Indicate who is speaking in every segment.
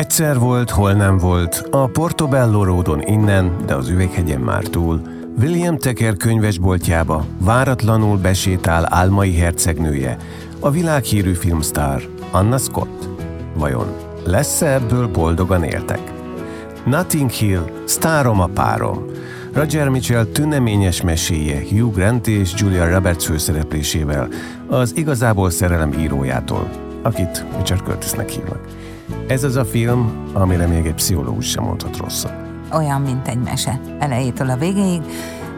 Speaker 1: Egyszer volt, hol nem volt, a Portobello Ródon innen, de az üveghegyen már túl, William Teker könyvesboltjába váratlanul besétál álmai hercegnője, a világhírű filmstár Anna Scott. Vajon lesz-e ebből boldogan éltek? Notting Hill, sztárom a párom. Roger Mitchell tüneményes meséje Hugh Grant és Julia Roberts főszereplésével, az igazából szerelem írójától, akit Richard Curtisnek hívnak. Ez az a film, amire még egy pszichológus sem mondhat rosszat.
Speaker 2: Olyan, mint egy mese. Elejétől a végéig,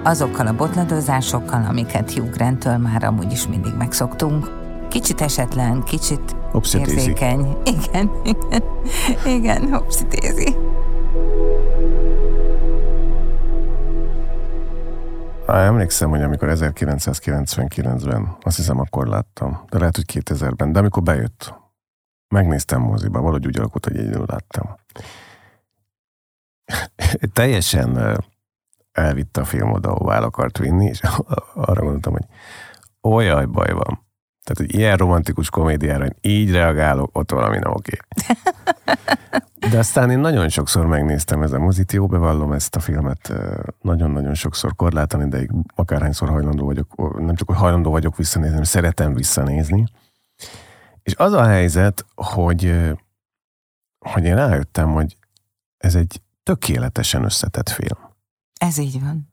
Speaker 2: azokkal a botladozásokkal, amiket Hugh Grant-től már amúgy is mindig megszoktunk. Kicsit esetlen, kicsit
Speaker 1: Obszitézi.
Speaker 2: érzékeny. Igen, igen, igen, obszitézi.
Speaker 1: Á, emlékszem, hogy amikor 1999-ben, azt hiszem akkor láttam, de lehet, hogy 2000-ben, de amikor bejött, Megnéztem moziba, valahogy úgy alakult, hogy egyedül láttam. Teljesen elvitte a film oda, ahová el akart vinni, és arra gondoltam, hogy olyaj baj van. Tehát, hogy ilyen romantikus komédiára így reagálok, ott valami nem oké. De aztán én nagyon sokszor megnéztem ez a mozit, jó bevallom ezt a filmet nagyon-nagyon sokszor korlátlan ideig, akárhányszor hajlandó vagyok, nem csak hogy hajlandó vagyok visszanézni, hanem szeretem visszanézni. És az a helyzet, hogy, hogy én rájöttem, hogy ez egy tökéletesen összetett film.
Speaker 2: Ez így van.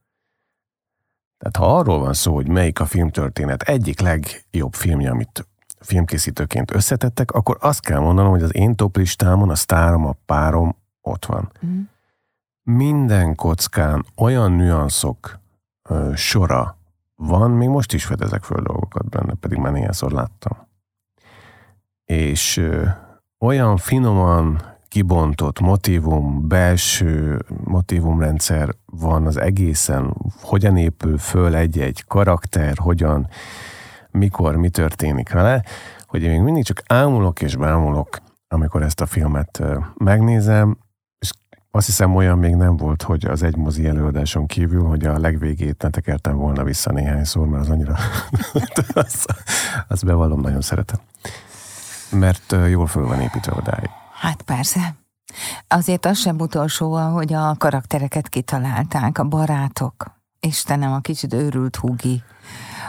Speaker 1: Tehát ha arról van szó, hogy melyik a filmtörténet egyik legjobb filmje, amit filmkészítőként összetettek, akkor azt kell mondanom, hogy az én top listámon a sztárom, a párom ott van. Mm. Minden kockán olyan nüanszok ö, sora van, még most is fedezek föl dolgokat benne, pedig már néhányszor láttam és olyan finoman kibontott motivum, belső motivumrendszer van az egészen, hogyan épül föl egy-egy karakter, hogyan, mikor, mi történik vele, hogy én még mindig csak ámulok és bámulok, amikor ezt a filmet megnézem, és azt hiszem olyan még nem volt, hogy az egy mozi előadáson kívül, hogy a legvégét ne tekertem volna vissza néhányszor, mert az annyira, azt, azt bevallom, nagyon szeretem. Mert jól föl van építve odáig.
Speaker 2: Hát persze. Azért az sem utolsó, hogy a karaktereket kitalálták, a barátok. Istenem, a kicsit őrült Hugi.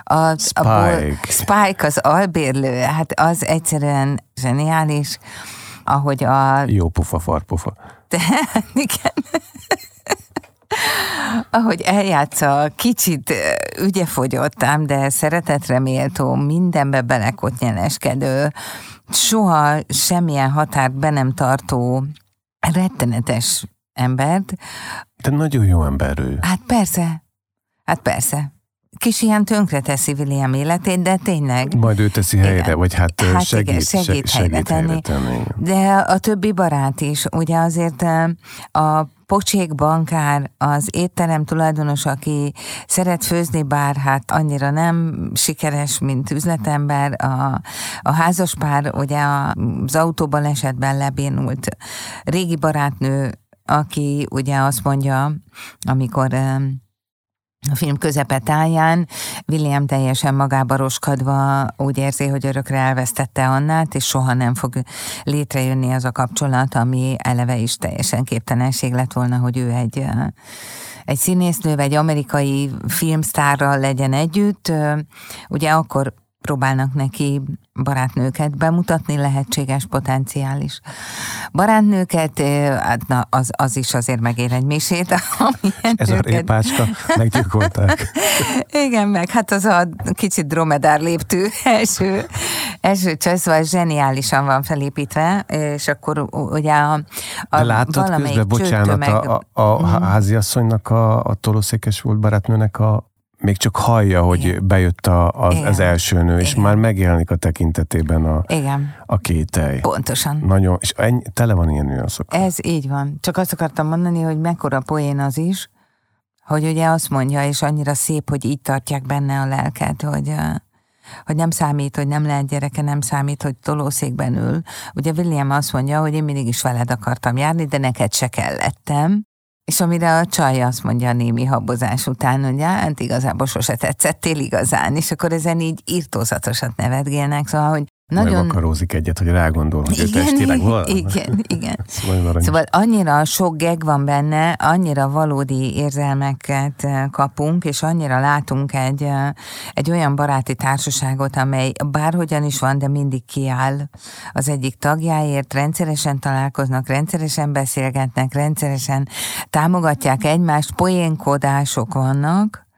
Speaker 1: A, Spike. A,
Speaker 2: Spike az albérlő, hát az egyszerűen zseniális, ahogy a...
Speaker 1: Jó pufa, farpufa.
Speaker 2: De, igen. ahogy eljátsza, kicsit ügyefogyottám, de szeretetre méltó, mindenbe belekotnyeleskedő, soha semmilyen határt be nem tartó, rettenetes embert.
Speaker 1: De nagyon jó ember ő.
Speaker 2: Hát persze, hát persze. Kis ilyen tönkre teszi William életét, de tényleg.
Speaker 1: Majd ő teszi helyre, igen. vagy hát,
Speaker 2: hát
Speaker 1: segít, igen,
Speaker 2: segít, segít helyre tenni. Helyre tenni. De a többi barát is, ugye azért a pocsék bankár, az étterem tulajdonos, aki szeret főzni, bár hát annyira nem sikeres, mint üzletember, a, a házaspár ugye az autóban esetben lebénult régi barátnő, aki ugye azt mondja, amikor a film közepetáján William teljesen magába roskadva úgy érzi, hogy örökre elvesztette Annát, és soha nem fog létrejönni az a kapcsolat, ami eleve is teljesen képtelenség lett volna, hogy ő egy egy színésznő, vagy amerikai filmsztárral legyen együtt. Ugye akkor próbálnak neki barátnőket bemutatni, lehetséges potenciális barátnőket, hát na, az, az is azért megér egy misét.
Speaker 1: Ez nőket... a répácska, meggyilkolták.
Speaker 2: Igen, meg hát az a kicsit dromedár léptő első, első csaj, szóval zseniálisan van felépítve, és akkor ugye a, a
Speaker 1: De láttad közben, bocsánat, meg... a, a, a mm. háziasszonynak, a, a tolószékes volt barátnőnek a még csak hallja, hogy Igen. bejött a, a, az első nő, és Igen. már megjelenik a tekintetében a, Igen. a kételj.
Speaker 2: Pontosan.
Speaker 1: Nagyon, és ennyi, tele van ilyen nüanszok.
Speaker 2: Ez így van. Csak azt akartam mondani, hogy mekkora poén az is, hogy ugye azt mondja, és annyira szép, hogy így tartják benne a lelket, hogy, hogy nem számít, hogy nem lehet gyereke, nem számít, hogy tolószékben ül. Ugye William azt mondja, hogy én mindig is veled akartam járni, de neked se kellettem. És amire a csaj azt mondja a némi habozás után, hogy hát igazából sose tetszettél igazán, és akkor ezen így írtózatosat nevetgélnek, szóval, hogy
Speaker 1: nagyon... Megvakarózik egyet, hogy rágondol, hogy igen, ő testileg van.
Speaker 2: Igen, igen. Szóval, szóval annyira sok geg van benne, annyira valódi érzelmeket eh, kapunk, és annyira látunk egy, eh, egy olyan baráti társaságot, amely bárhogyan is van, de mindig kiáll az egyik tagjáért, rendszeresen találkoznak, rendszeresen beszélgetnek, rendszeresen támogatják egymást, poénkodások vannak,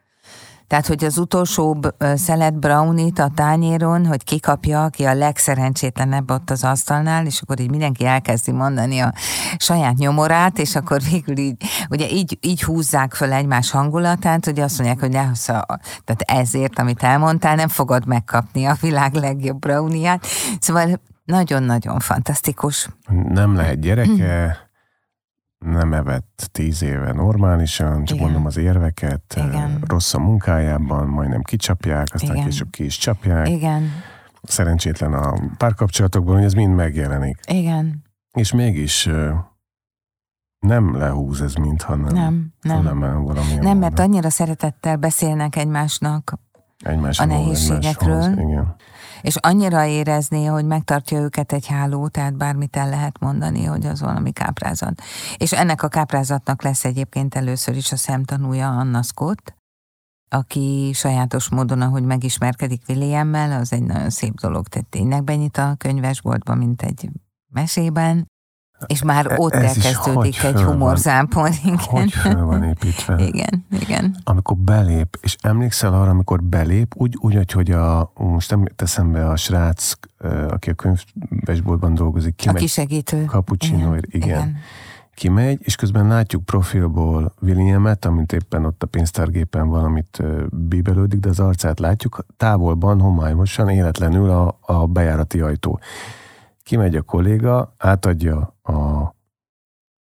Speaker 2: tehát, hogy az utolsó szelet brownit a tányéron, hogy kikapja, aki a legszerencsétlenebb ott az asztalnál, és akkor így mindenki elkezdi mondani a saját nyomorát, és akkor végül így, ugye így, így húzzák föl egymás hangulatát, hogy azt mondják, hogy ne, tehát ezért, amit elmondtál, nem fogod megkapni a világ legjobb browniát. Szóval nagyon-nagyon fantasztikus.
Speaker 1: Nem lehet gyereke, nem evett tíz éve normálisan, csak Igen. mondom az érveket, Igen. rossz a munkájában, majdnem kicsapják, aztán Igen. később ki is csapják.
Speaker 2: Igen.
Speaker 1: Szerencsétlen a párkapcsolatokban, hogy ez mind megjelenik.
Speaker 2: Igen.
Speaker 1: És mégis nem lehúz ez, mintha nem, nem, nem. valami.
Speaker 2: Nem, mert annyira szeretettel beszélnek egymásnak Egymásról, a nehézségekről. Egymáshoz, igen és annyira érezni, hogy megtartja őket egy háló, tehát bármit el lehet mondani, hogy az valami káprázat. És ennek a káprázatnak lesz egyébként először is a szemtanúja Anna Scott, aki sajátos módon, ahogy megismerkedik Williammel, az egy nagyon szép dolog, tehát tényleg benyit a könyvesboltba, mint egy mesében, és már e- ott Ez elkezdődik egy humorzámpont.
Speaker 1: Igen. Hogy föl van építve.
Speaker 2: Igen, igen.
Speaker 1: Amikor belép, és emlékszel arra, amikor belép, úgy, úgy hogy a, most nem teszem be a srác, aki a könyvesboltban dolgozik,
Speaker 2: kimegy. Aki segítő.
Speaker 1: Cappuccino, igen. igen. igen. Kimegy, és közben látjuk profilból Williamet, amint éppen ott a pénztárgépen valamit bíbelődik, de az arcát látjuk, távolban, homályosan, életlenül a, a bejárati ajtó kimegy a kolléga, átadja a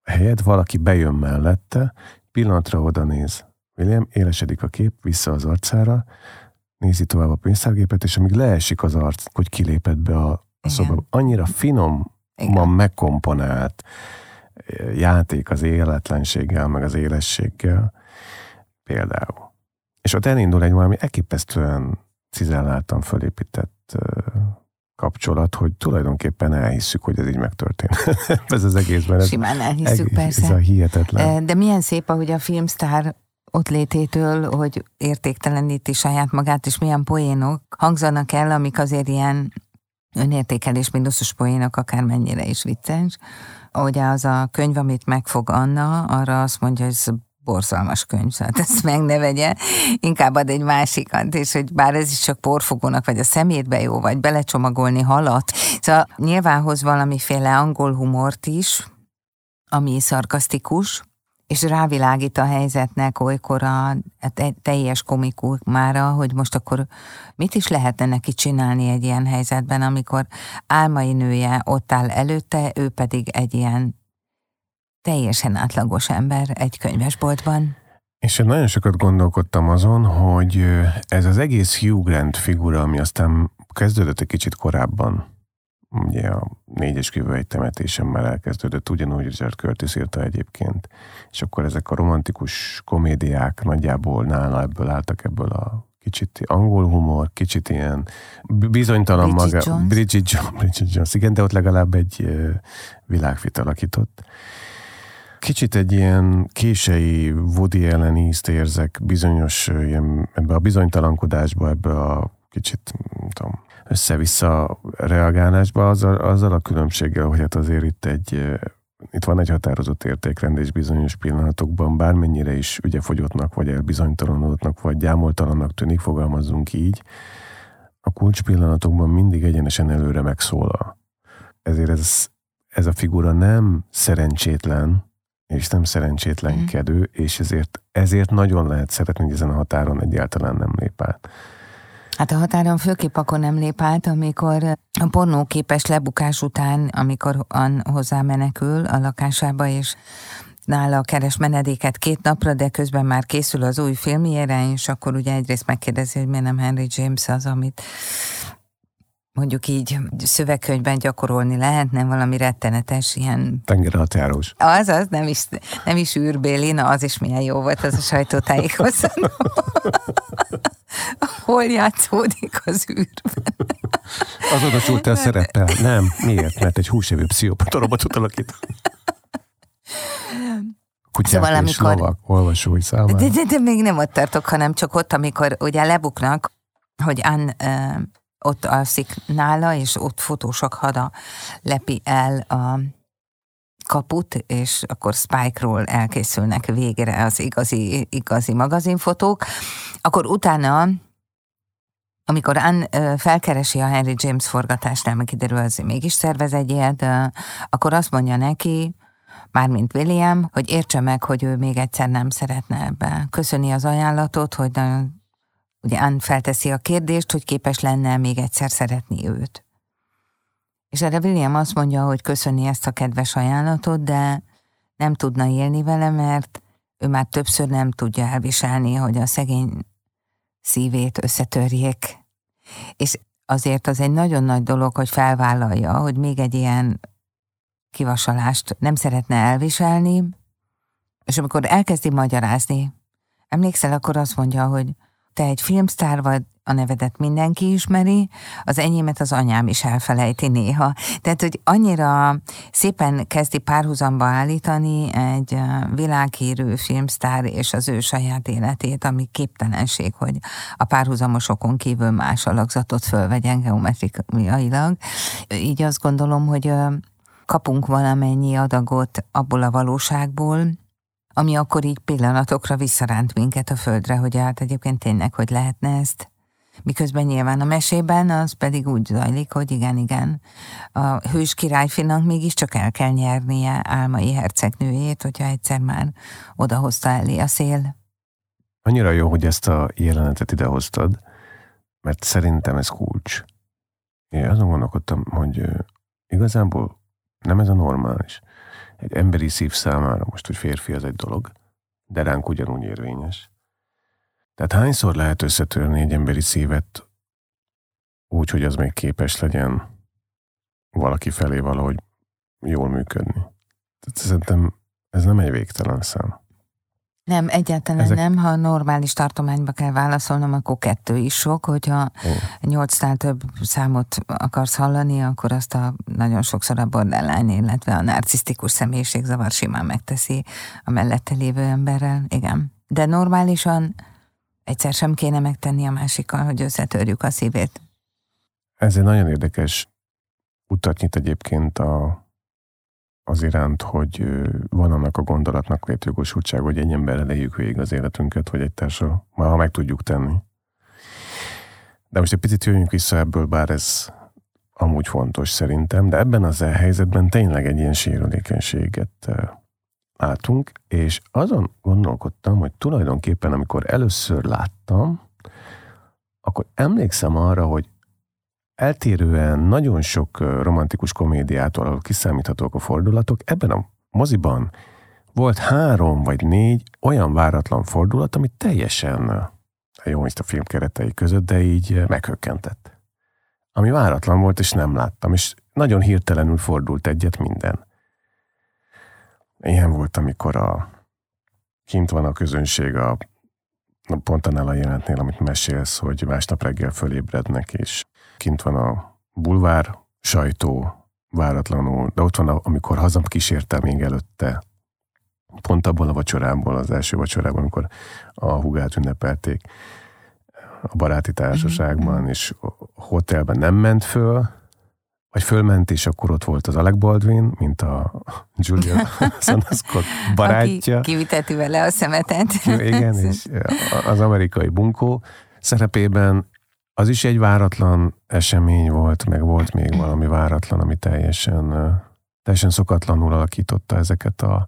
Speaker 1: helyet, valaki bejön mellette, pillanatra oda néz. William, élesedik a kép, vissza az arcára, nézi tovább a pénztárgépet, és amíg leesik az arc, hogy kilépett be a, a szobába, annyira finom, van megkomponált eh, játék az életlenséggel, meg az élességgel, például. És ott elindul egy valami elképesztően cizelláltan fölépített uh, kapcsolat, hogy tulajdonképpen elhisszük, hogy ez így megtörtént. ez az egészben. Ez,
Speaker 2: Simán elhisszük, egész, persze.
Speaker 1: Ez a hihetetlen.
Speaker 2: De milyen szép, ahogy a filmsztár ott lététől, hogy értékteleníti saját magát, és milyen poénok hangzanak el, amik azért ilyen önértékelés minuszos poénok, akármennyire is vicces. Ugye az a könyv, amit megfog Anna, arra azt mondja, hogy ez borzalmas könyv, szóval ezt meg ne vegye, inkább ad egy másikat, és hogy bár ez is csak porfogónak, vagy a szemétbe jó, vagy belecsomagolni halat. Szóval nyilván hoz valamiféle angol humort is, ami szarkasztikus, és rávilágít a helyzetnek olykor a teljes komikumára, hogy most akkor mit is lehetne neki csinálni egy ilyen helyzetben, amikor álmai nője ott áll előtte, ő pedig egy ilyen teljesen átlagos ember egy könyvesboltban.
Speaker 1: És én nagyon sokat gondolkodtam azon, hogy ez az egész Hugh Grant figura, ami aztán kezdődött egy kicsit korábban, ugye a négyes kívül egy temetésemmel elkezdődött, ugyanúgy Richard Curtis írta egyébként, és akkor ezek a romantikus komédiák nagyjából nála ebből álltak ebből a kicsit angol humor, kicsit ilyen bizonytalan
Speaker 2: Bridget
Speaker 1: maga.
Speaker 2: Jones.
Speaker 1: Bridget Jones. Bridget Jones, igen, de ott legalább egy világfit alakított. Kicsit egy ilyen kései Woody Allen ízt érzek bizonyos, ilyen, ebbe a bizonytalankodásba, ebbe a kicsit, nem tudom, össze-vissza reagálásba, azzal, azzal a különbséggel, hogy hát azért itt egy itt van egy határozott értékrend, és bizonyos pillanatokban bármennyire is ügyefogyottnak, vagy elbizonytalanodottnak, vagy gyámoltalannak tűnik, fogalmazzunk így, a kulcs pillanatokban mindig egyenesen előre megszólal. Ezért ez, ez a figura nem szerencsétlen, és nem szerencsétlenkedő, mm. és ezért, ezért nagyon lehet szeretni, hogy ezen a határon egyáltalán nem lép át.
Speaker 2: Hát a határon főképp akkor nem lép át, amikor a pornóképes lebukás után, amikor hozzá menekül a lakásába, és nála keres menedéket két napra, de közben már készül az új filmjére, és akkor ugye egyrészt megkérdezi, hogy miért nem Henry James az, amit mondjuk így szövegkönyvben gyakorolni lehetne, valami rettenetes ilyen...
Speaker 1: Tengerhatjárós.
Speaker 2: Az, az, nem is, nem is űrbéli, na az is milyen jó volt az a sajtótájékoztató. Hol játszódik az űrben?
Speaker 1: Az oda el szerepel. Nem. Miért? Mert egy húsevő pszichopata robotot alakít. Kutyák szóval, és amikor... lovak olvasói számára.
Speaker 2: De, de, de, még nem ott tartok, hanem csak ott, amikor ugye lebuknak, hogy Ann ott alszik nála, és ott fotósok hada lepi el a kaput, és akkor Spike-ról elkészülnek végre az igazi, igazi magazinfotók. Akkor utána amikor Ann felkeresi a Henry James forgatásnál, meg kiderül, az mégis szervez egy ilyet, akkor azt mondja neki, mármint William, hogy értse meg, hogy ő még egyszer nem szeretne ebbe. Köszöni az ajánlatot, hogy nagyon Ugye Ann felteszi a kérdést, hogy képes lenne még egyszer szeretni őt. És erre William azt mondja, hogy köszöni ezt a kedves ajánlatot, de nem tudna élni vele, mert ő már többször nem tudja elviselni, hogy a szegény szívét összetörjék. És azért az egy nagyon nagy dolog, hogy felvállalja, hogy még egy ilyen kivasalást nem szeretne elviselni, és amikor elkezdi magyarázni, emlékszel, akkor azt mondja, hogy te egy filmsztár vagy, a nevedet mindenki ismeri, az enyémet az anyám is elfelejti néha. Tehát, hogy annyira szépen kezdi párhuzamba állítani egy világhírű filmsztár és az ő saját életét, ami képtelenség, hogy a párhuzamosokon kívül más alakzatot fölvegyen geometrikailag. Így azt gondolom, hogy kapunk valamennyi adagot abból a valóságból, ami akkor így pillanatokra visszaránt minket a földre, hogy hát egyébként tényleg, hogy lehetne ezt. Miközben nyilván a mesében az pedig úgy zajlik, hogy igen, igen, a hős királyfinak mégiscsak el kell nyernie álmai hercegnőjét, hogyha egyszer már odahozta elé a szél.
Speaker 1: Annyira jó, hogy ezt a jelenetet idehoztad, mert szerintem ez kulcs. Én azon gondolkodtam, hogy igazából nem ez a normális egy emberi szív számára, most, hogy férfi az egy dolog, de ránk ugyanúgy érvényes. Tehát hányszor lehet összetörni egy emberi szívet úgy, hogy az még képes legyen valaki felé valahogy jól működni. Tehát szerintem ez nem egy végtelen szám.
Speaker 2: Nem, egyáltalán Ezek... nem. Ha normális tartományba kell válaszolnom, akkor kettő is sok. Hogyha nyolcnál több számot akarsz hallani, akkor azt a nagyon sokszor a borderline, illetve a narcisztikus személyiségzavar simán megteszi a mellette lévő emberrel. Igen. De normálisan egyszer sem kéne megtenni a másikkal, hogy összetörjük a szívét.
Speaker 1: Ez egy nagyon érdekes utat nyit egyébként a az iránt, hogy van annak a gondolatnak létjogosultság, hogy egy emberrel éljük végig az életünket, vagy egy társal, ha meg tudjuk tenni. De most egy picit jöjjünk vissza ebből, bár ez amúgy fontos szerintem, de ebben az helyzetben tényleg egy ilyen sérülékenységet látunk, és azon gondolkodtam, hogy tulajdonképpen amikor először láttam, akkor emlékszem arra, hogy eltérően nagyon sok romantikus komédiától, ahol kiszámíthatók a fordulatok, ebben a moziban volt három vagy négy olyan váratlan fordulat, ami teljesen jó a film keretei között, de így meghökkentett. Ami váratlan volt, és nem láttam, és nagyon hirtelenül fordult egyet minden. Ilyen volt, amikor a kint van a közönség a pont annál a jelentnél, amit mesélsz, hogy másnap reggel fölébrednek, és kint van a bulvár sajtó váratlanul, de ott van, a, amikor hazam kísérte még előtte, pont abból a vacsorából, az első vacsorából, amikor a hugát ünnepelték. a baráti társaságban, mm-hmm. és hotelben nem ment föl, vagy fölment, és akkor ott volt az Alec Baldwin, mint a Julia Scott barátja.
Speaker 2: Aki kiviteti vele a szemetet.
Speaker 1: Igen, és az amerikai bunkó szerepében az is egy váratlan esemény volt, meg volt még valami váratlan, ami teljesen, teljesen szokatlanul alakította ezeket a,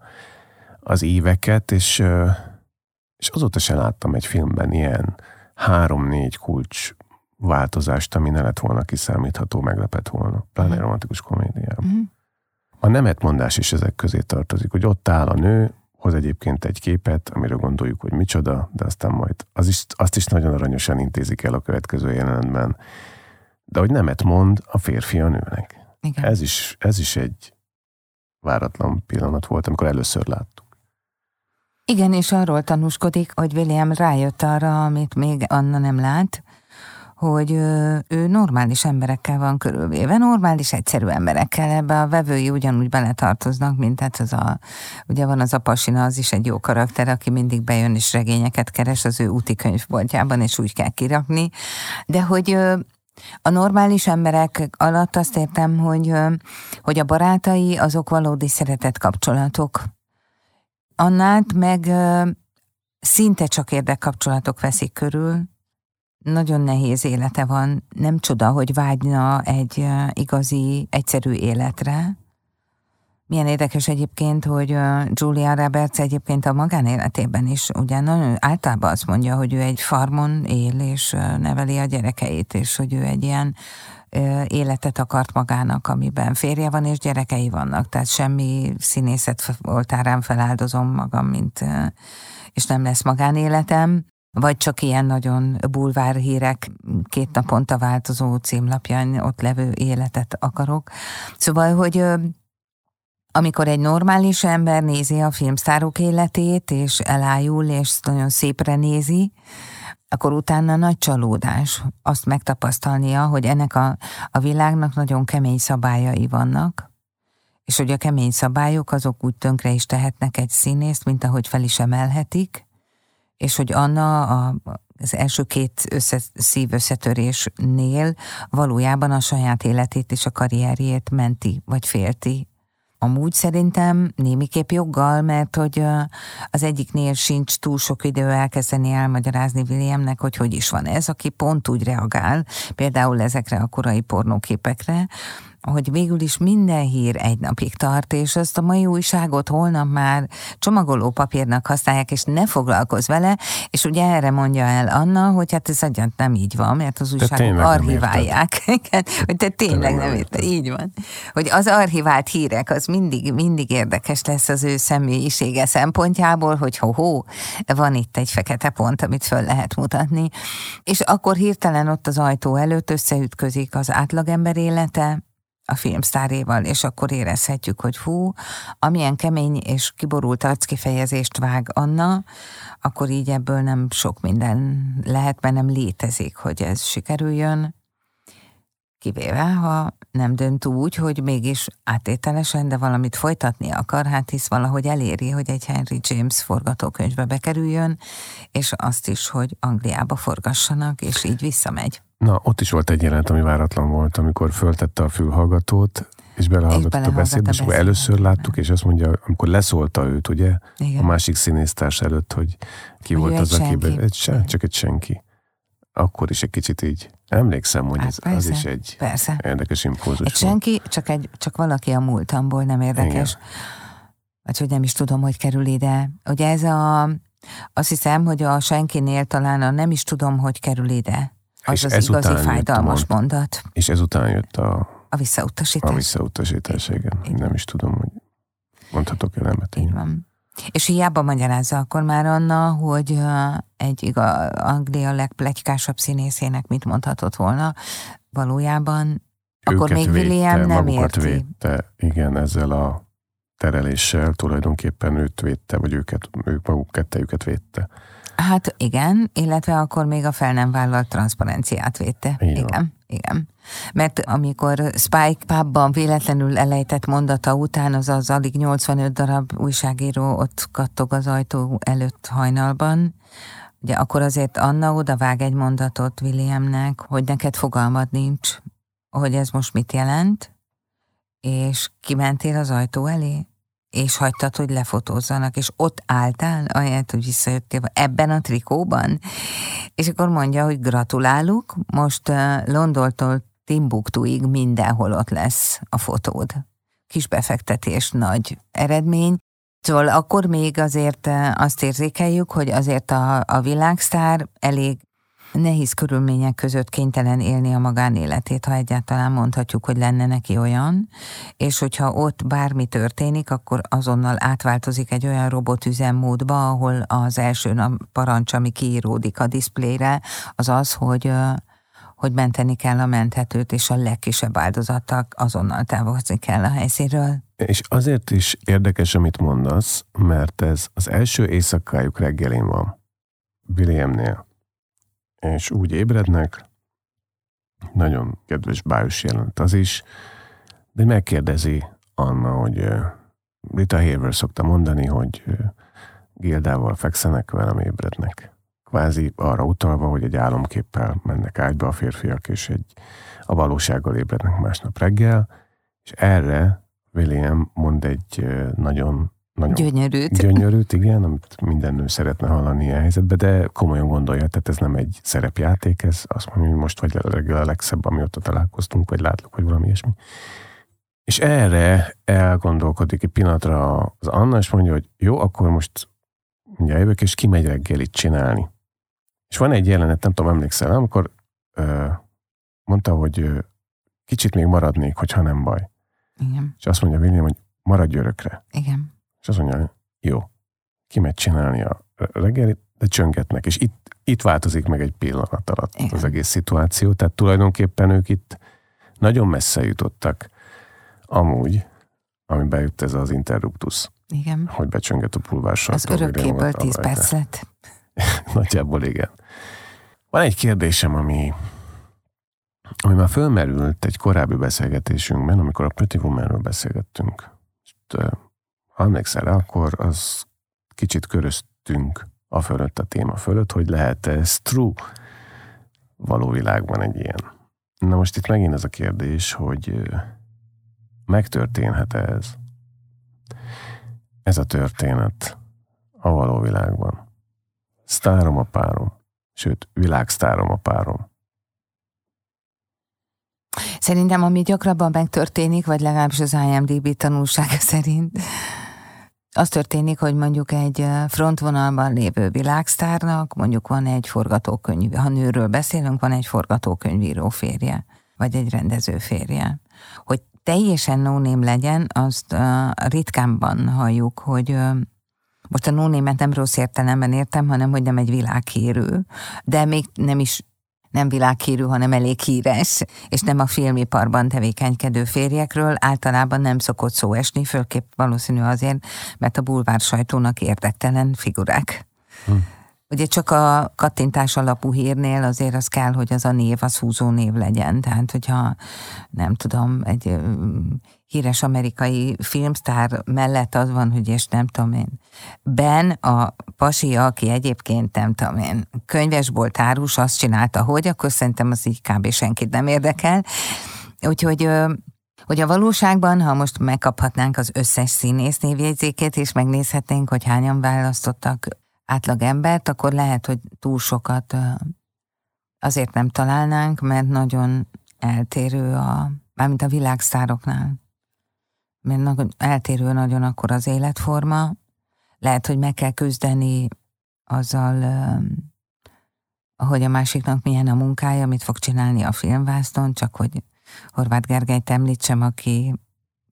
Speaker 1: az éveket, és, és azóta sem láttam egy filmben ilyen három-négy kulcs változást, ami ne lett volna kiszámítható, meglepett volna, pláne uh-huh. romantikus komédiában. Uh-huh. A nemetmondás is ezek közé tartozik, hogy ott áll a nő, hoz egyébként egy képet, amire gondoljuk, hogy micsoda, de aztán majd az is, azt is nagyon aranyosan intézik el a következő jelenetben. De hogy nemet mond a férfi a nőnek. Igen. Ez, is, ez is egy váratlan pillanat volt, amikor először láttuk.
Speaker 2: Igen, és arról tanúskodik, hogy William rájött arra, amit még Anna nem lát, hogy ő normális emberekkel van körülvéve, normális, egyszerű emberekkel, ebbe a vevői ugyanúgy beletartoznak, mint hát az a, ugye van az a pasina, az is egy jó karakter, aki mindig bejön és regényeket keres az ő úti könyvboltjában, és úgy kell kirakni, de hogy a normális emberek alatt azt értem, hogy, hogy a barátai azok valódi szeretett kapcsolatok. Annát meg szinte csak érdekkapcsolatok veszik körül, nagyon nehéz élete van, nem csoda, hogy vágyna egy igazi, egyszerű életre. Milyen érdekes egyébként, hogy Julia Roberts egyébként a magánéletében is ugye nagyon általában azt mondja, hogy ő egy farmon él, és neveli a gyerekeit, és hogy ő egy ilyen életet akart magának, amiben férje van és gyerekei vannak, tehát semmi színészet oltárán feláldozom magam, mint és nem lesz magánéletem vagy csak ilyen nagyon bulvár hírek, két naponta változó címlapján ott levő életet akarok. Szóval, hogy amikor egy normális ember nézi a filmsztárok életét, és elájul, és nagyon szépre nézi, akkor utána nagy csalódás azt megtapasztalnia, hogy ennek a, a világnak nagyon kemény szabályai vannak, és hogy a kemény szabályok azok úgy tönkre is tehetnek egy színészt, mint ahogy fel is emelhetik, és hogy Anna a, az első két össze, szív összetörésnél valójában a saját életét és a karrierjét menti, vagy félti. Amúgy szerintem némiképp joggal, mert hogy az egyiknél sincs túl sok idő elkezdeni elmagyarázni Williamnek, hogy hogy is van ez, aki pont úgy reagál, például ezekre a korai pornóképekre, hogy végül is minden hír egy napig tart, és azt a mai újságot holnap már csomagoló papírnak használják, és ne foglalkozz vele, és ugye erre mondja el Anna, hogy hát ez egyáltalán nem így van, mert az újságok archiválják. hogy te tényleg nem érted, így van. Hogy az archivált hírek, az mindig, mindig érdekes lesz az ő személyisége szempontjából, hogy ho-ho, van itt egy fekete pont, amit föl lehet mutatni. És akkor hirtelen ott az ajtó előtt összeütközik az átlagember élete, a filmsztáréval, és akkor érezhetjük, hogy hú, amilyen kemény és kiborult arckifejezést vág Anna, akkor így ebből nem sok minden lehet, mert nem létezik, hogy ez sikerüljön, kivéve, ha nem dönt úgy, hogy mégis átételesen, de valamit folytatni akar, hát hisz valahogy eléri, hogy egy Henry James forgatókönyvbe bekerüljön, és azt is, hogy Angliába forgassanak, és így visszamegy.
Speaker 1: Na, ott is volt egy jelenet, ami váratlan volt, amikor föltette a fülhallgatót, és belehallgatott a beszédbe, és akkor először láttuk, és azt mondja, amikor leszólta őt, ugye, Igen. a másik színésztárs előtt, hogy ki hogy volt az, aki... Egy sen, csak egy senki. Akkor is egy kicsit így emlékszem, hogy hát ez, persze, az is egy persze. érdekes impulzus
Speaker 2: Egy senki, csak, egy, csak valaki a múltamból nem érdekes. Igen. Vagy hogy nem is tudom, hogy kerül ide. Ugye ez a... Azt hiszem, hogy a senkinél talán a nem is tudom, hogy kerül ide az és az igazi fájdalmas mond, mondat.
Speaker 1: És ezután jött a...
Speaker 2: A visszautasítás.
Speaker 1: A visszautasítás, igen. igen. Nem is tudom, hogy mondhatok el nemet.
Speaker 2: Így van. És hiába magyarázza akkor már Anna, hogy egy iga, Anglia legplegykásabb színészének mit mondhatott volna, valójában akkor még védte, William nem érti.
Speaker 1: Védte, igen, ezzel a tereléssel tulajdonképpen őt védte, vagy őket, ők maguk kettejüket védte.
Speaker 2: Hát igen, illetve akkor még a fel nem vállalt transzparenciát védte. Igen. igen. Igen. Mert amikor Spike pubban véletlenül elejtett mondata után, az az alig 85 darab újságíró ott kattog az ajtó előtt hajnalban, Ugye akkor azért Anna oda vág egy mondatot Williamnek, hogy neked fogalmad nincs, hogy ez most mit jelent, és kimentél az ajtó elé, és hagytad, hogy lefotózzanak, és ott álltál, ahelyett, hogy visszajöttél ebben a trikóban. És akkor mondja, hogy gratulálok, most Londoltól Timbuktuig mindenhol ott lesz a fotód. Kis befektetés, nagy eredmény, Szóval akkor még azért azt érzékeljük, hogy azért a, a világsztár elég nehéz körülmények között kénytelen élni a magánéletét, ha egyáltalán mondhatjuk, hogy lenne neki olyan, és hogyha ott bármi történik, akkor azonnal átváltozik egy olyan robotüzemmódba, ahol az első nap parancs, ami kiíródik a diszplére, az az, hogy hogy menteni kell a menthetőt, és a legkisebb áldozattak azonnal távozni kell a helyszínről.
Speaker 1: És azért is érdekes, amit mondasz, mert ez az első éjszakájuk reggelén van. Williamnél. És úgy ébrednek, nagyon kedves bájos jelent az is, de megkérdezi Anna, hogy Rita Haver szokta mondani, hogy Gildával fekszenek, velem ébrednek. Kvázi arra utalva, hogy egy álomképpel mennek ágyba a férfiak, és egy, a valósággal ébrednek másnap reggel, és erre William mond egy nagyon nagyon
Speaker 2: gyönyörűt.
Speaker 1: Gyönyörűt, igen, amit minden nő szeretne hallani ilyen helyzetben, de komolyan gondolja, tehát ez nem egy szerepjáték, ez azt mondja, hogy most vagy reggel a legszebb, amióta találkoztunk, vagy látlak, vagy valami ilyesmi. És erre elgondolkodik egy pillanatra az Anna, és mondja, hogy jó, akkor most mindjárt jövök, és kimegy reggelit csinálni. És van egy jelenet, nem tudom, emlékszel, amikor ö, mondta, hogy ö, kicsit még maradnék, hogyha nem baj.
Speaker 2: Igen.
Speaker 1: És azt mondja William, hogy maradj örökre.
Speaker 2: Igen.
Speaker 1: És azt mondja, jó, kimegy csinálni a reggelit, de csöngetnek, és itt, itt változik meg egy pillanat alatt Igen. az egész szituáció, tehát tulajdonképpen ők itt nagyon messze jutottak amúgy, ami bejött ez az interruptus.
Speaker 2: Igen.
Speaker 1: Hogy becsönget a pulvársal.
Speaker 2: Az örökkéből 10 perc lett.
Speaker 1: Nagyjából igen. Van egy kérdésem, ami, ami már fölmerült egy korábbi beszélgetésünkben, amikor a Pretty Womanről beszélgettünk. És, ha emlékszel rá, akkor az kicsit köröztünk a fölött, a téma fölött, hogy lehet ez true való világban egy ilyen. Na most itt megint ez a kérdés, hogy megtörténhet ez? Ez a történet a való világban. Sztárom a párom. Sőt, világsztárom a párom.
Speaker 2: Szerintem, ami gyakrabban megtörténik, vagy legalábbis az IMDB tanulsága szerint, az történik, hogy mondjuk egy frontvonalban lévő világsztárnak, mondjuk van egy forgatókönyv, ha nőről beszélünk, van egy forgatókönyvíró férje, vagy egy rendező férje. Hogy teljesen no legyen, azt uh, ritkámban halljuk, hogy uh, most a nónémet nem rossz értelemben értem, hanem hogy nem egy világhírű, de még nem is nem világhírű, hanem elég híres, és nem a filmiparban tevékenykedő férjekről általában nem szokott szó esni, főképp valószínű azért, mert a bulvár sajtónak érdektelen figurák. Hm. Ugye csak a kattintás alapú hírnél azért az kell, hogy az a név, az húzó név legyen. Tehát, hogyha nem tudom, egy híres amerikai filmsztár mellett az van, hogy és nem tudom én. Ben, a pasi, aki egyébként nem tudom én, könyvesbolt árus, azt csinálta, hogy, akkor szerintem az így kb. senkit nem érdekel. Úgyhogy hogy a valóságban, ha most megkaphatnánk az összes színész névjegyzékét, és megnézhetnénk, hogy hányan választottak átlag embert, akkor lehet, hogy túl sokat azért nem találnánk, mert nagyon eltérő a, mármint a világszároknál. Mert nagyon eltérő nagyon akkor az életforma. Lehet, hogy meg kell küzdeni azzal, hogy a másiknak milyen a munkája, mit fog csinálni a filmvászton, csak hogy Horváth Gergelyt említsem, aki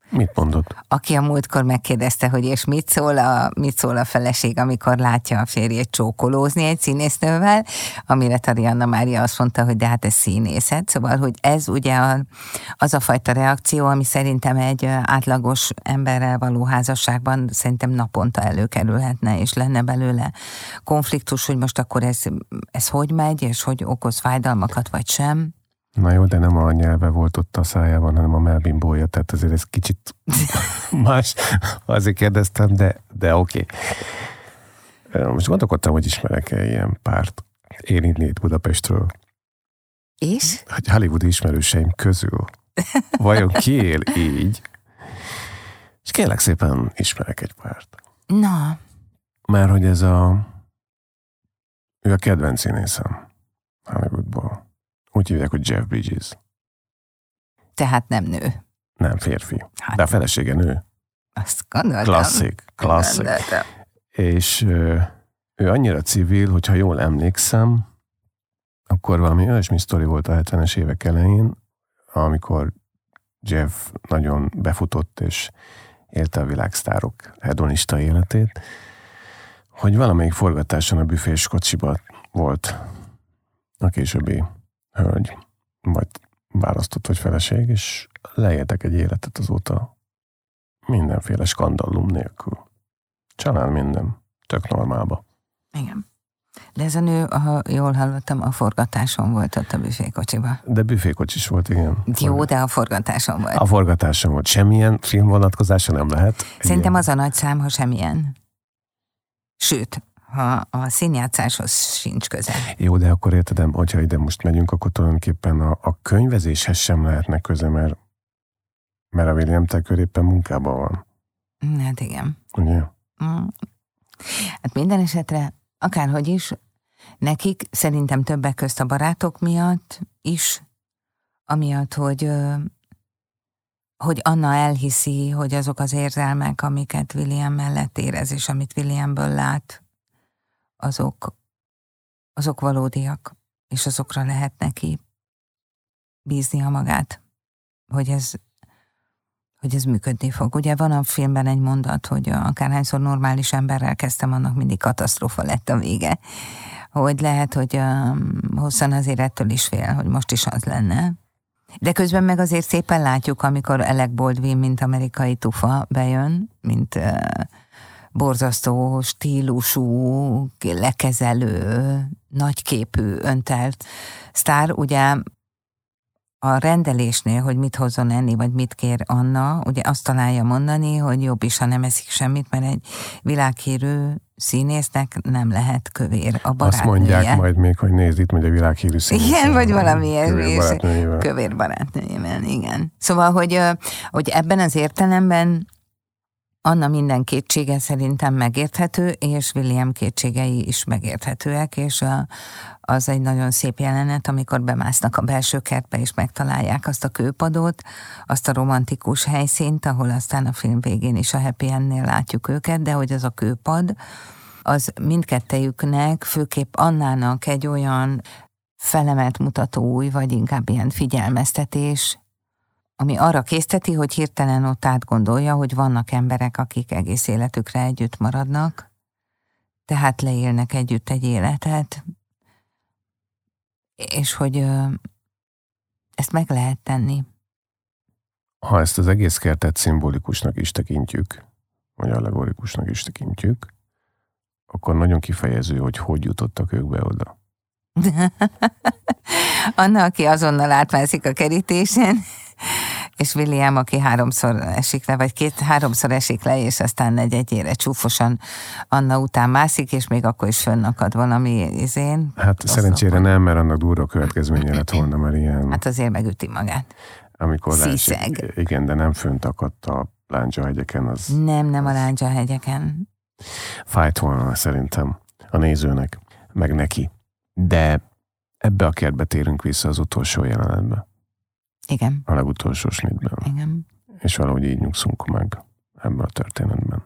Speaker 1: Mit mondott?
Speaker 2: Aki a múltkor megkérdezte, hogy és mit szól a, mit szól a feleség, amikor látja a férjét csókolózni egy színésznővel, amire Tari Anna Mária azt mondta, hogy de hát ez színészet. Szóval, hogy ez ugye a, az a fajta reakció, ami szerintem egy átlagos emberrel való házasságban szerintem naponta előkerülhetne, és lenne belőle konfliktus, hogy most akkor ez, ez hogy megy, és hogy okoz fájdalmakat, vagy sem.
Speaker 1: Na jó, de nem a nyelve volt ott a szájában, hanem a melbimbója, tehát azért ez kicsit más. Azért kérdeztem, de, de oké. Most gondolkodtam, hogy ismerek-e ilyen párt. Én Budapestről.
Speaker 2: És?
Speaker 1: Hogy Hollywood ismerőseim közül. Vajon ki él így? És kérlek szépen ismerek egy párt.
Speaker 2: Na.
Speaker 1: Már hogy ez a... Ő a kedvenc színészem Hollywoodból. Úgy hívják, hogy Jeff Bridges.
Speaker 2: Tehát nem nő.
Speaker 1: Nem férfi. Hát. De a felesége nő.
Speaker 2: Azt gondoltam.
Speaker 1: Klasszik, klasszik. Gondoltam. És ő annyira civil, hogyha jól emlékszem, akkor valami olyasmi sztori volt a 70-es évek elején, amikor Jeff nagyon befutott és élte a világsztárok hedonista életét, hogy valamelyik forgatáson a büfés kocsiba volt a későbbi hölgy, vagy választott, vagy feleség, és leéltek egy életet azóta mindenféle skandallum nélkül. Család minden, tök normálba.
Speaker 2: Igen. De ez a nő, ha jól hallottam, a forgatáson volt ott a büfékocsiba.
Speaker 1: De büfékocsis volt, igen.
Speaker 2: Jó, de a forgatáson volt.
Speaker 1: A forgatáson volt. Semmilyen filmvonatkozása nem lehet.
Speaker 2: Szerintem az a nagy szám, ha semmilyen. Sőt, ha a színjátszáshoz sincs köze.
Speaker 1: Jó, de akkor érted, hogyha ide most megyünk, akkor tulajdonképpen a, a könyvezéshez sem lehetne köze, mert, mert a William Tucker éppen munkában van.
Speaker 2: Hát igen.
Speaker 1: Ugye?
Speaker 2: Mm. Hát minden esetre, akárhogy is, nekik szerintem többek közt a barátok miatt is, amiatt, hogy hogy Anna elhiszi, hogy azok az érzelmek, amiket William mellett érez, és amit Williamből lát, azok, azok valódiak, és azokra lehet neki bíznia magát, hogy ez, hogy ez működni fog. Ugye van a filmben egy mondat, hogy akárhányszor normális emberrel kezdtem, annak mindig katasztrófa lett a vége. Hogy lehet, hogy um, hosszan azért ettől is fél, hogy most is az lenne. De közben meg azért szépen látjuk, amikor Alec Baldwin, mint amerikai tufa bejön, mint uh, borzasztó stílusú, lekezelő, nagyképű, öntelt sztár, ugye a rendelésnél, hogy mit hozzon enni, vagy mit kér Anna, ugye azt találja mondani, hogy jobb is, ha nem eszik semmit, mert egy világhírű színésznek nem lehet kövér a barátnője.
Speaker 1: Azt mondják majd még, hogy nézd itt, hogy a világhírű színész.
Speaker 2: Igen, vagy valami barátnőjével. Kövér barátnőjével, igen. Szóval, hogy, hogy ebben az értelemben Anna minden kétsége szerintem megérthető, és William kétségei is megérthetőek, és a, az egy nagyon szép jelenet, amikor bemásznak a belső kertbe, és megtalálják azt a kőpadot, azt a romantikus helyszínt, ahol aztán a film végén is a Happy Endnél látjuk őket, de hogy az a kőpad, az mindkettejüknek, főképp Annának egy olyan felemelt mutató új, vagy inkább ilyen figyelmeztetés, ami arra készteti, hogy hirtelen ott átgondolja, hogy vannak emberek, akik egész életükre együtt maradnak, tehát leélnek együtt egy életet, és hogy ezt meg lehet tenni.
Speaker 1: Ha ezt az egész kertet szimbolikusnak is tekintjük, vagy allegorikusnak is tekintjük, akkor nagyon kifejező, hogy hogy jutottak ők be oda.
Speaker 2: Anna, aki azonnal átmászik a kerítésen, és William, aki háromszor esik le, vagy két, háromszor esik le, és aztán egy egyére csúfosan Anna után mászik, és még akkor is fönnakad valami izén.
Speaker 1: Hát szerencsére nem, mert annak durva következménye lett volna, mert ilyen...
Speaker 2: Hát azért megüti magát.
Speaker 1: Amikor Leesik, igen, de nem fönt akadt a Lándzsa hegyeken. Az,
Speaker 2: nem, nem a Lándzsa hegyeken.
Speaker 1: Fájt volna szerintem a nézőnek, meg neki. De ebbe a kertbe térünk vissza az utolsó jelenetbe.
Speaker 2: Igen.
Speaker 1: A legutolsó snitben.
Speaker 2: Igen.
Speaker 1: És valahogy így nyugszunk meg ebben a történetben.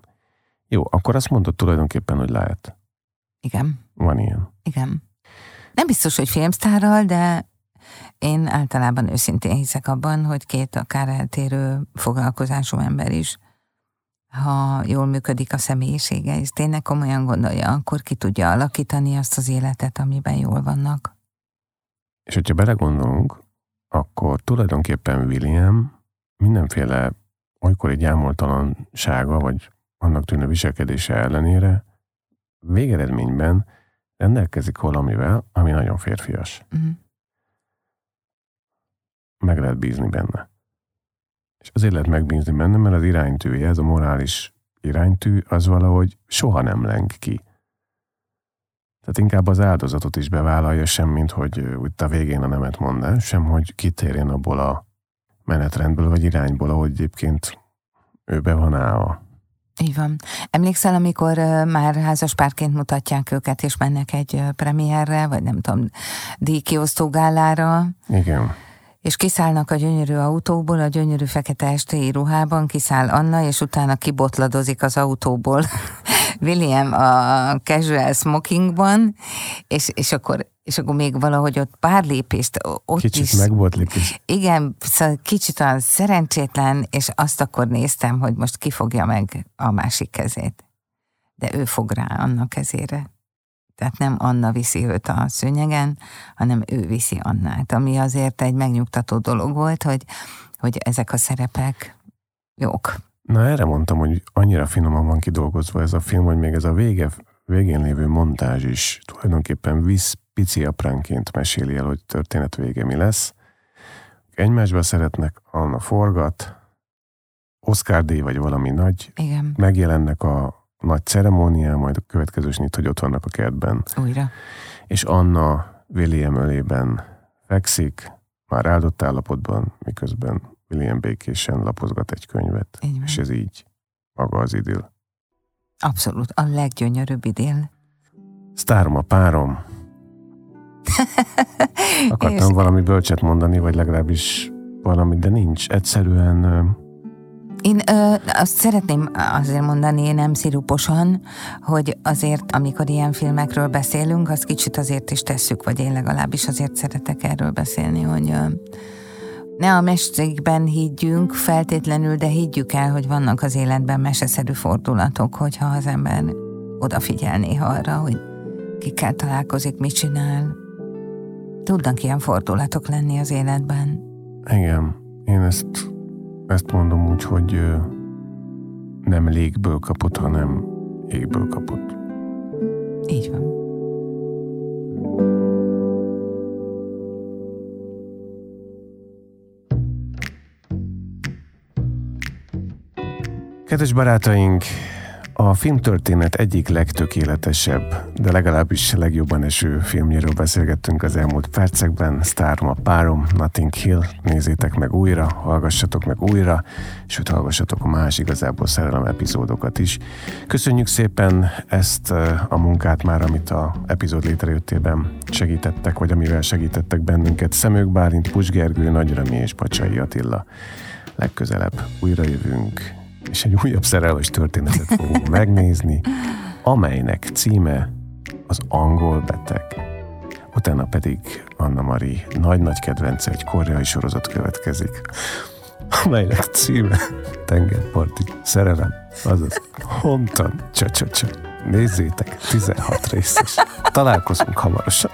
Speaker 1: Jó, akkor azt mondod tulajdonképpen, hogy lehet.
Speaker 2: Igen.
Speaker 1: Van ilyen.
Speaker 2: Igen. Nem biztos, hogy filmsztárral, de én általában őszintén hiszek abban, hogy két akár eltérő foglalkozású ember is, ha jól működik a személyisége, és tényleg komolyan gondolja, akkor ki tudja alakítani azt az életet, amiben jól vannak.
Speaker 1: És hogyha belegondolunk, akkor tulajdonképpen William mindenféle olykori gyámoltalansága, vagy annak tűnő viselkedése ellenére végeredményben rendelkezik valamivel, ami nagyon férfias. Uh-huh. Meg lehet bízni benne. És azért lehet megbízni benne, mert az iránytűje, ez a morális iránytű, az valahogy soha nem leng ki. Tehát inkább az áldozatot is bevállalja, sem mint hogy úgy a végén a nemet mondaná, sem hogy kitérjen abból a menetrendből vagy irányból, ahogy egyébként ő be van állva.
Speaker 2: Így van. Emlékszel, amikor már házas párként mutatják őket, és mennek egy premierre, vagy nem tudom, díjkiosztó gálára?
Speaker 1: Igen.
Speaker 2: És kiszállnak a gyönyörű autóból, a gyönyörű fekete estéi ruhában, kiszáll Anna, és utána kibotladozik az autóból William a casual smokingban, és, és akkor és akkor még valahogy ott pár lépést ott
Speaker 1: kicsit
Speaker 2: is...
Speaker 1: megbotlik is.
Speaker 2: Igen, szóval kicsit olyan szerencsétlen, és azt akkor néztem, hogy most kifogja meg a másik kezét. De ő fog rá annak kezére. Tehát nem Anna viszi őt a szőnyegen, hanem ő viszi Annát, ami azért egy megnyugtató dolog volt, hogy, hogy ezek a szerepek jók.
Speaker 1: Na erre mondtam, hogy annyira finoman van kidolgozva ez a film, hogy még ez a vége, végén lévő montázs is tulajdonképpen visz pici apránként meséli el, hogy történet vége mi lesz. Egymásba szeretnek, Anna forgat, Oscar D vagy valami nagy,
Speaker 2: Igen.
Speaker 1: megjelennek a nagy ceremónián, majd a következő nyit, hogy ott vannak a kertben.
Speaker 2: Újra.
Speaker 1: És Anna William ölében fekszik, már áldott állapotban, miközben William békésen lapozgat egy könyvet. És ez így maga az idill.
Speaker 2: Abszolút, a leggyönyörűbb idill.
Speaker 1: Sztárom a párom, Akartam és... valami bölcset mondani, vagy legalábbis valami, de nincs. Egyszerűen...
Speaker 2: Én ö, azt szeretném azért mondani, nem sziruposan, hogy azért, amikor ilyen filmekről beszélünk, azt kicsit azért is tesszük, vagy én legalábbis azért szeretek erről beszélni, hogy ö, ne a mesékben higgyünk feltétlenül, de higgyük el, hogy vannak az életben meseszerű fordulatok, hogyha az ember odafigyel néha arra, hogy kikkel találkozik, mit csinál, Tudnak ilyen fordulatok lenni az életben.
Speaker 1: Igen, én ezt, ezt mondom úgy, hogy nem légből kapott, hanem égből kapott.
Speaker 2: Így van.
Speaker 1: Kedves barátaink, a filmtörténet egyik legtökéletesebb, de legalábbis legjobban eső filmjéről beszélgettünk az elmúlt percekben. Sztárom a párom, Nothing Hill. Nézzétek meg újra, hallgassatok meg újra, sőt hallgassatok más igazából szerelem epizódokat is. Köszönjük szépen ezt a munkát már, amit a epizód létrejöttében segítettek, vagy amivel segítettek bennünket. Szemők Bálint, Pusgergő, Nagy Remi és Pacsai Attila. Legközelebb újra jövünk és egy újabb szerelmes történetet fogunk megnézni, amelynek címe az angol beteg. Utána pedig Anna Mari nagy-nagy kedvence, egy koreai sorozat következik, amelynek címe tengerparti szerelem, azaz Hontan csa, csa, csa. Nézzétek, 16 részes. Találkozunk hamarosan.